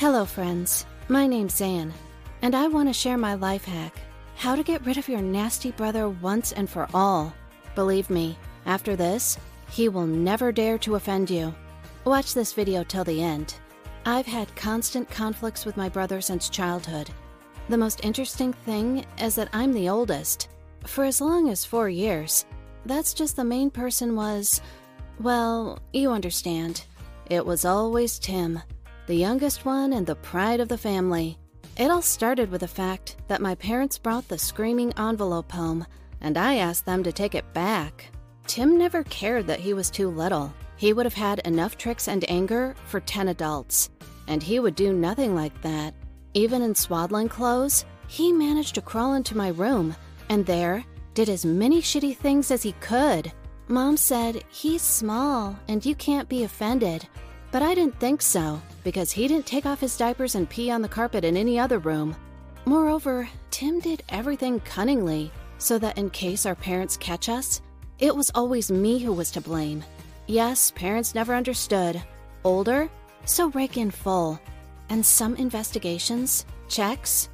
Hello, friends. My name's Zan, and I want to share my life hack how to get rid of your nasty brother once and for all. Believe me, after this, he will never dare to offend you. Watch this video till the end. I've had constant conflicts with my brother since childhood. The most interesting thing is that I'm the oldest. For as long as four years. That's just the main person was. Well, you understand. It was always Tim, the youngest one and the pride of the family. It all started with the fact that my parents brought the screaming envelope home, and I asked them to take it back. Tim never cared that he was too little. He would have had enough tricks and anger for 10 adults, and he would do nothing like that. Even in swaddling clothes, he managed to crawl into my room, and there did as many shitty things as he could. Mom said, He's small and you can't be offended. But I didn't think so, because he didn't take off his diapers and pee on the carpet in any other room. Moreover, Tim did everything cunningly, so that in case our parents catch us, it was always me who was to blame. Yes, parents never understood. Older? So rake in full. And some investigations? Checks?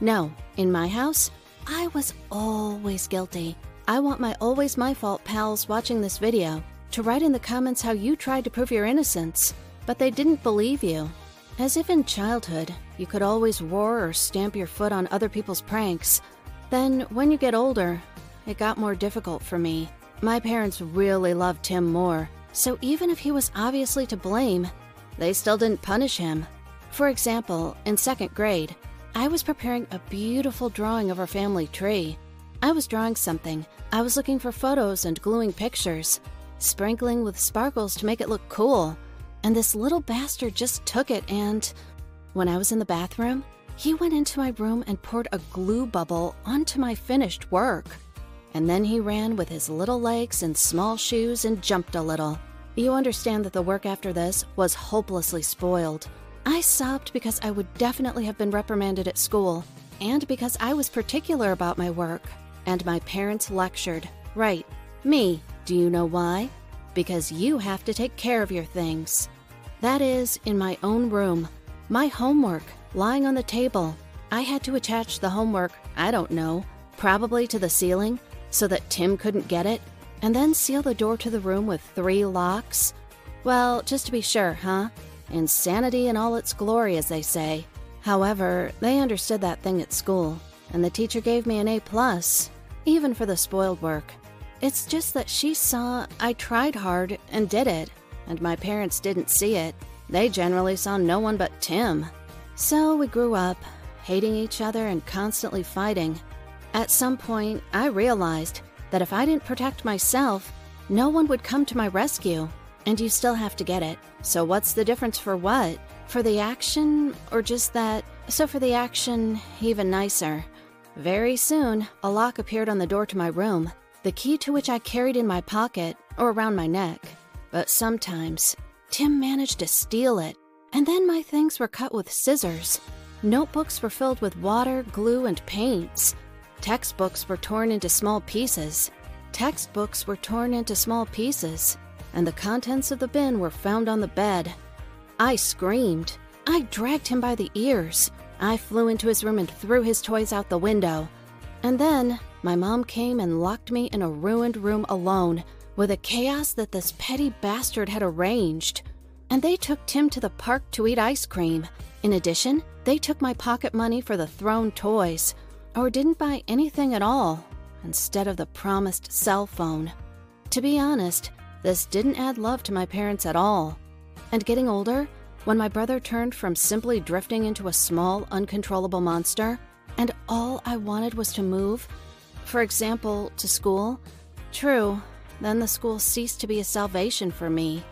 No, in my house, I was always guilty. I want my always my fault pals watching this video to write in the comments how you tried to prove your innocence, but they didn't believe you. As if in childhood, you could always roar or stamp your foot on other people's pranks. Then, when you get older, it got more difficult for me. My parents really loved Tim more, so even if he was obviously to blame, they still didn't punish him. For example, in second grade, I was preparing a beautiful drawing of our family tree. I was drawing something. I was looking for photos and gluing pictures, sprinkling with sparkles to make it look cool. And this little bastard just took it and. When I was in the bathroom, he went into my room and poured a glue bubble onto my finished work. And then he ran with his little legs and small shoes and jumped a little. You understand that the work after this was hopelessly spoiled. I sobbed because I would definitely have been reprimanded at school, and because I was particular about my work. And my parents lectured. Right, me. Do you know why? Because you have to take care of your things. That is, in my own room. My homework, lying on the table. I had to attach the homework, I don't know, probably to the ceiling, so that Tim couldn't get it, and then seal the door to the room with three locks. Well, just to be sure, huh? Insanity in all its glory, as they say. However, they understood that thing at school, and the teacher gave me an A plus, even for the spoiled work. It's just that she saw I tried hard and did it, and my parents didn't see it. They generally saw no one but Tim. So we grew up, hating each other and constantly fighting. At some point, I realized that if I didn't protect myself, no one would come to my rescue. And you still have to get it. So, what's the difference for what? For the action, or just that? So, for the action, even nicer. Very soon, a lock appeared on the door to my room, the key to which I carried in my pocket or around my neck. But sometimes, Tim managed to steal it, and then my things were cut with scissors. Notebooks were filled with water, glue, and paints. Textbooks were torn into small pieces. Textbooks were torn into small pieces and the contents of the bin were found on the bed. I screamed. I dragged him by the ears. I flew into his room and threw his toys out the window. And then my mom came and locked me in a ruined room alone with a chaos that this petty bastard had arranged. And they took Tim to the park to eat ice cream. In addition, they took my pocket money for the thrown toys, or didn't buy anything at all, instead of the promised cell phone. To be honest, this didn't add love to my parents at all. And getting older, when my brother turned from simply drifting into a small, uncontrollable monster, and all I wanted was to move, for example, to school, true, then the school ceased to be a salvation for me.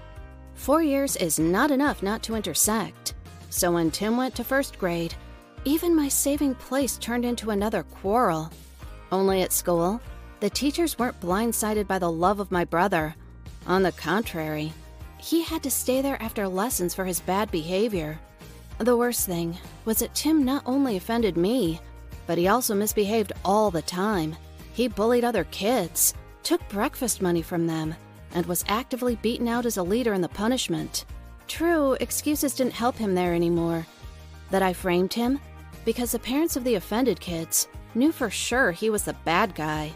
Four years is not enough not to intersect. So when Tim went to first grade, even my saving place turned into another quarrel. Only at school, the teachers weren't blindsided by the love of my brother on the contrary, he had to stay there after lessons for his bad behavior. The worst thing was that Tim not only offended me, but he also misbehaved all the time. He bullied other kids, took breakfast money from them, and was actively beaten out as a leader in the punishment. True, excuses didn't help him there anymore. that I framed him because the parents of the offended kids knew for sure he was the bad guy.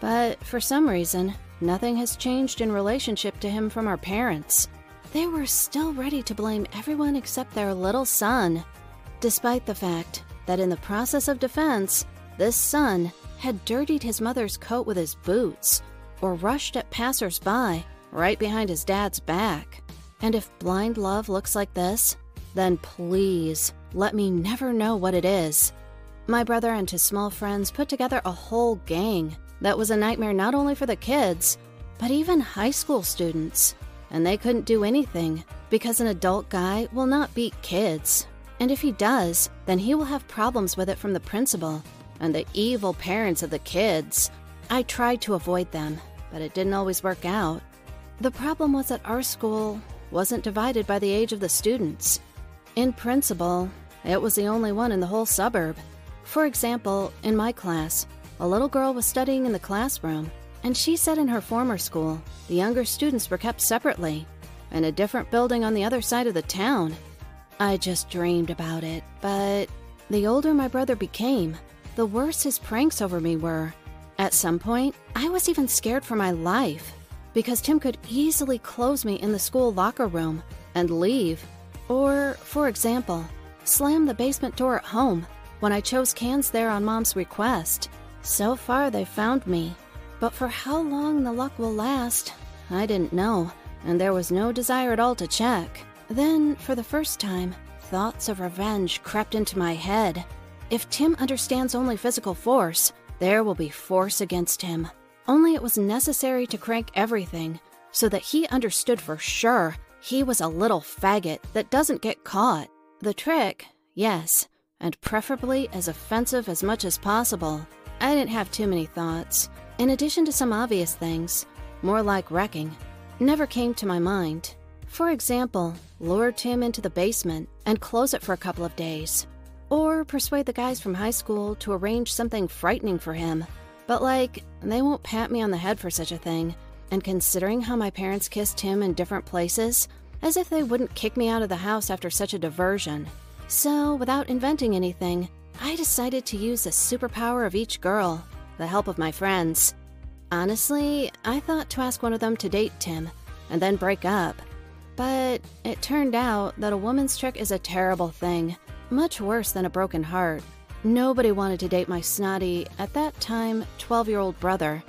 But for some reason, nothing has changed in relationship to him from our parents. They were still ready to blame everyone except their little son, despite the fact that in the process of defense, this son had dirtied his mother's coat with his boots or rushed at passersby right behind his dad's back. And if blind love looks like this, then please let me never know what it is. My brother and his small friends put together a whole gang that was a nightmare not only for the kids, but even high school students. And they couldn't do anything because an adult guy will not beat kids. And if he does, then he will have problems with it from the principal and the evil parents of the kids. I tried to avoid them, but it didn't always work out. The problem was that our school wasn't divided by the age of the students. In principle, it was the only one in the whole suburb. For example, in my class, a little girl was studying in the classroom, and she said in her former school, the younger students were kept separately, in a different building on the other side of the town. I just dreamed about it, but the older my brother became, the worse his pranks over me were. At some point, I was even scared for my life because Tim could easily close me in the school locker room and leave. Or, for example, slam the basement door at home when I chose cans there on mom's request. So far, they found me. But for how long the luck will last, I didn't know, and there was no desire at all to check. Then, for the first time, thoughts of revenge crept into my head. If Tim understands only physical force, there will be force against him. Only it was necessary to crank everything so that he understood for sure he was a little faggot that doesn't get caught. The trick, yes, and preferably as offensive as much as possible. I didn't have too many thoughts. In addition to some obvious things, more like wrecking, never came to my mind. For example, lure Tim into the basement and close it for a couple of days. Or persuade the guys from high school to arrange something frightening for him but, like, they won't pat me on the head for such a thing. And considering how my parents kissed him in different places, as if they wouldn't kick me out of the house after such a diversion. So, without inventing anything, I decided to use the superpower of each girl, the help of my friends. Honestly, I thought to ask one of them to date Tim, and then break up. But it turned out that a woman's trick is a terrible thing, much worse than a broken heart. Nobody wanted to date my snotty, at that time, 12 year old brother,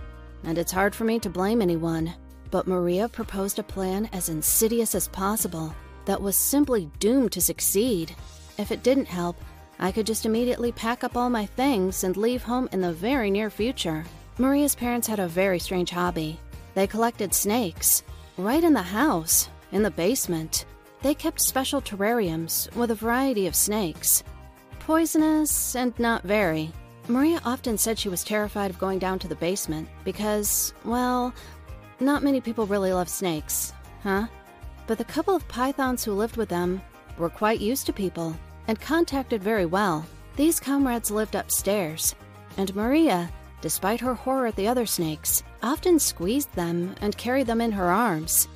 and it's hard for me to blame anyone. But Maria proposed a plan as insidious as possible that was simply doomed to succeed. If it didn't help, I could just immediately pack up all my things and leave home in the very near future. Maria's parents had a very strange hobby. They collected snakes. Right in the house, in the basement. They kept special terrariums with a variety of snakes poisonous and not very. Maria often said she was terrified of going down to the basement because, well, not many people really love snakes, huh? But the couple of pythons who lived with them were quite used to people and contacted very well. These comrades lived upstairs, and Maria, despite her horror at the other snakes, often squeezed them and carried them in her arms.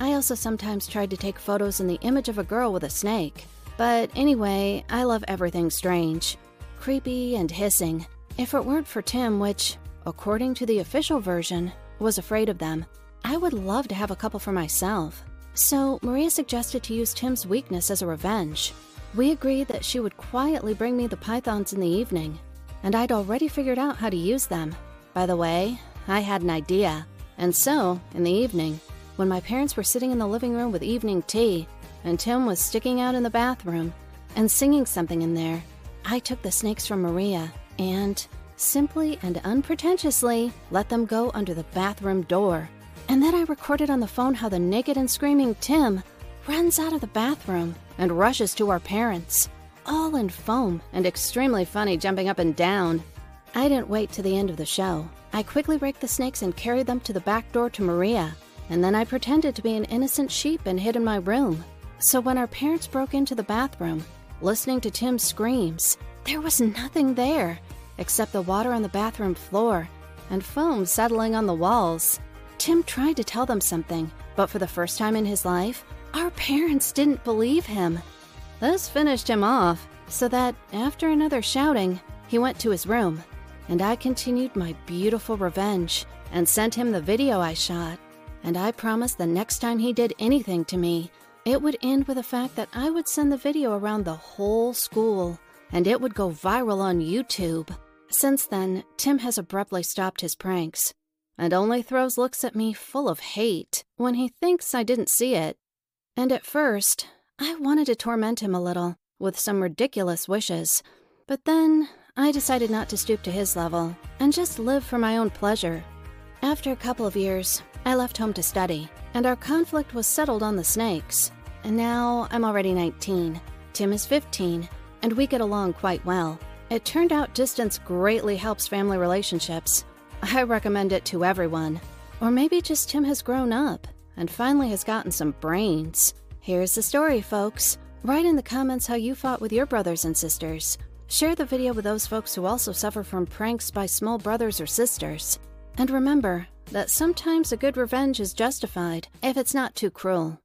I also sometimes tried to take photos in the image of a girl with a snake. But anyway, I love everything strange, creepy, and hissing. If it weren't for Tim, which, according to the official version, was afraid of them, I would love to have a couple for myself. So, Maria suggested to use Tim's weakness as a revenge. We agreed that she would quietly bring me the pythons in the evening, and I'd already figured out how to use them. By the way, I had an idea. And so, in the evening, when my parents were sitting in the living room with evening tea, and Tim was sticking out in the bathroom and singing something in there, I took the snakes from Maria and, simply and unpretentiously, let them go under the bathroom door. And then I recorded on the phone how the naked and screaming Tim runs out of the bathroom and rushes to our parents, all in foam and extremely funny jumping up and down. I didn't wait to the end of the show. I quickly raked the snakes and carried them to the back door to Maria, and then I pretended to be an innocent sheep and hid in my room. So when our parents broke into the bathroom, listening to Tim's screams, there was nothing there except the water on the bathroom floor and foam settling on the walls. Tim tried to tell them something, but for the first time in his life, our parents didn't believe him. This finished him off, so that after another shouting, he went to his room, and I continued my beautiful revenge and sent him the video I shot. And I promised the next time he did anything to me, it would end with the fact that I would send the video around the whole school, and it would go viral on YouTube. Since then, Tim has abruptly stopped his pranks and only throws looks at me full of hate when he thinks I didn't see it. And at first, I wanted to torment him a little with some ridiculous wishes, but then I decided not to stoop to his level and just live for my own pleasure. After a couple of years, I left home to study, and our conflict was settled on the snakes. And now I'm already 19, Tim is 15, and we get along quite well. It turned out distance greatly helps family relationships. I recommend it to everyone. Or maybe just Tim has grown up and finally has gotten some brains. Here's the story, folks. Write in the comments how you fought with your brothers and sisters. Share the video with those folks who also suffer from pranks by small brothers or sisters. And remember that sometimes a good revenge is justified if it's not too cruel.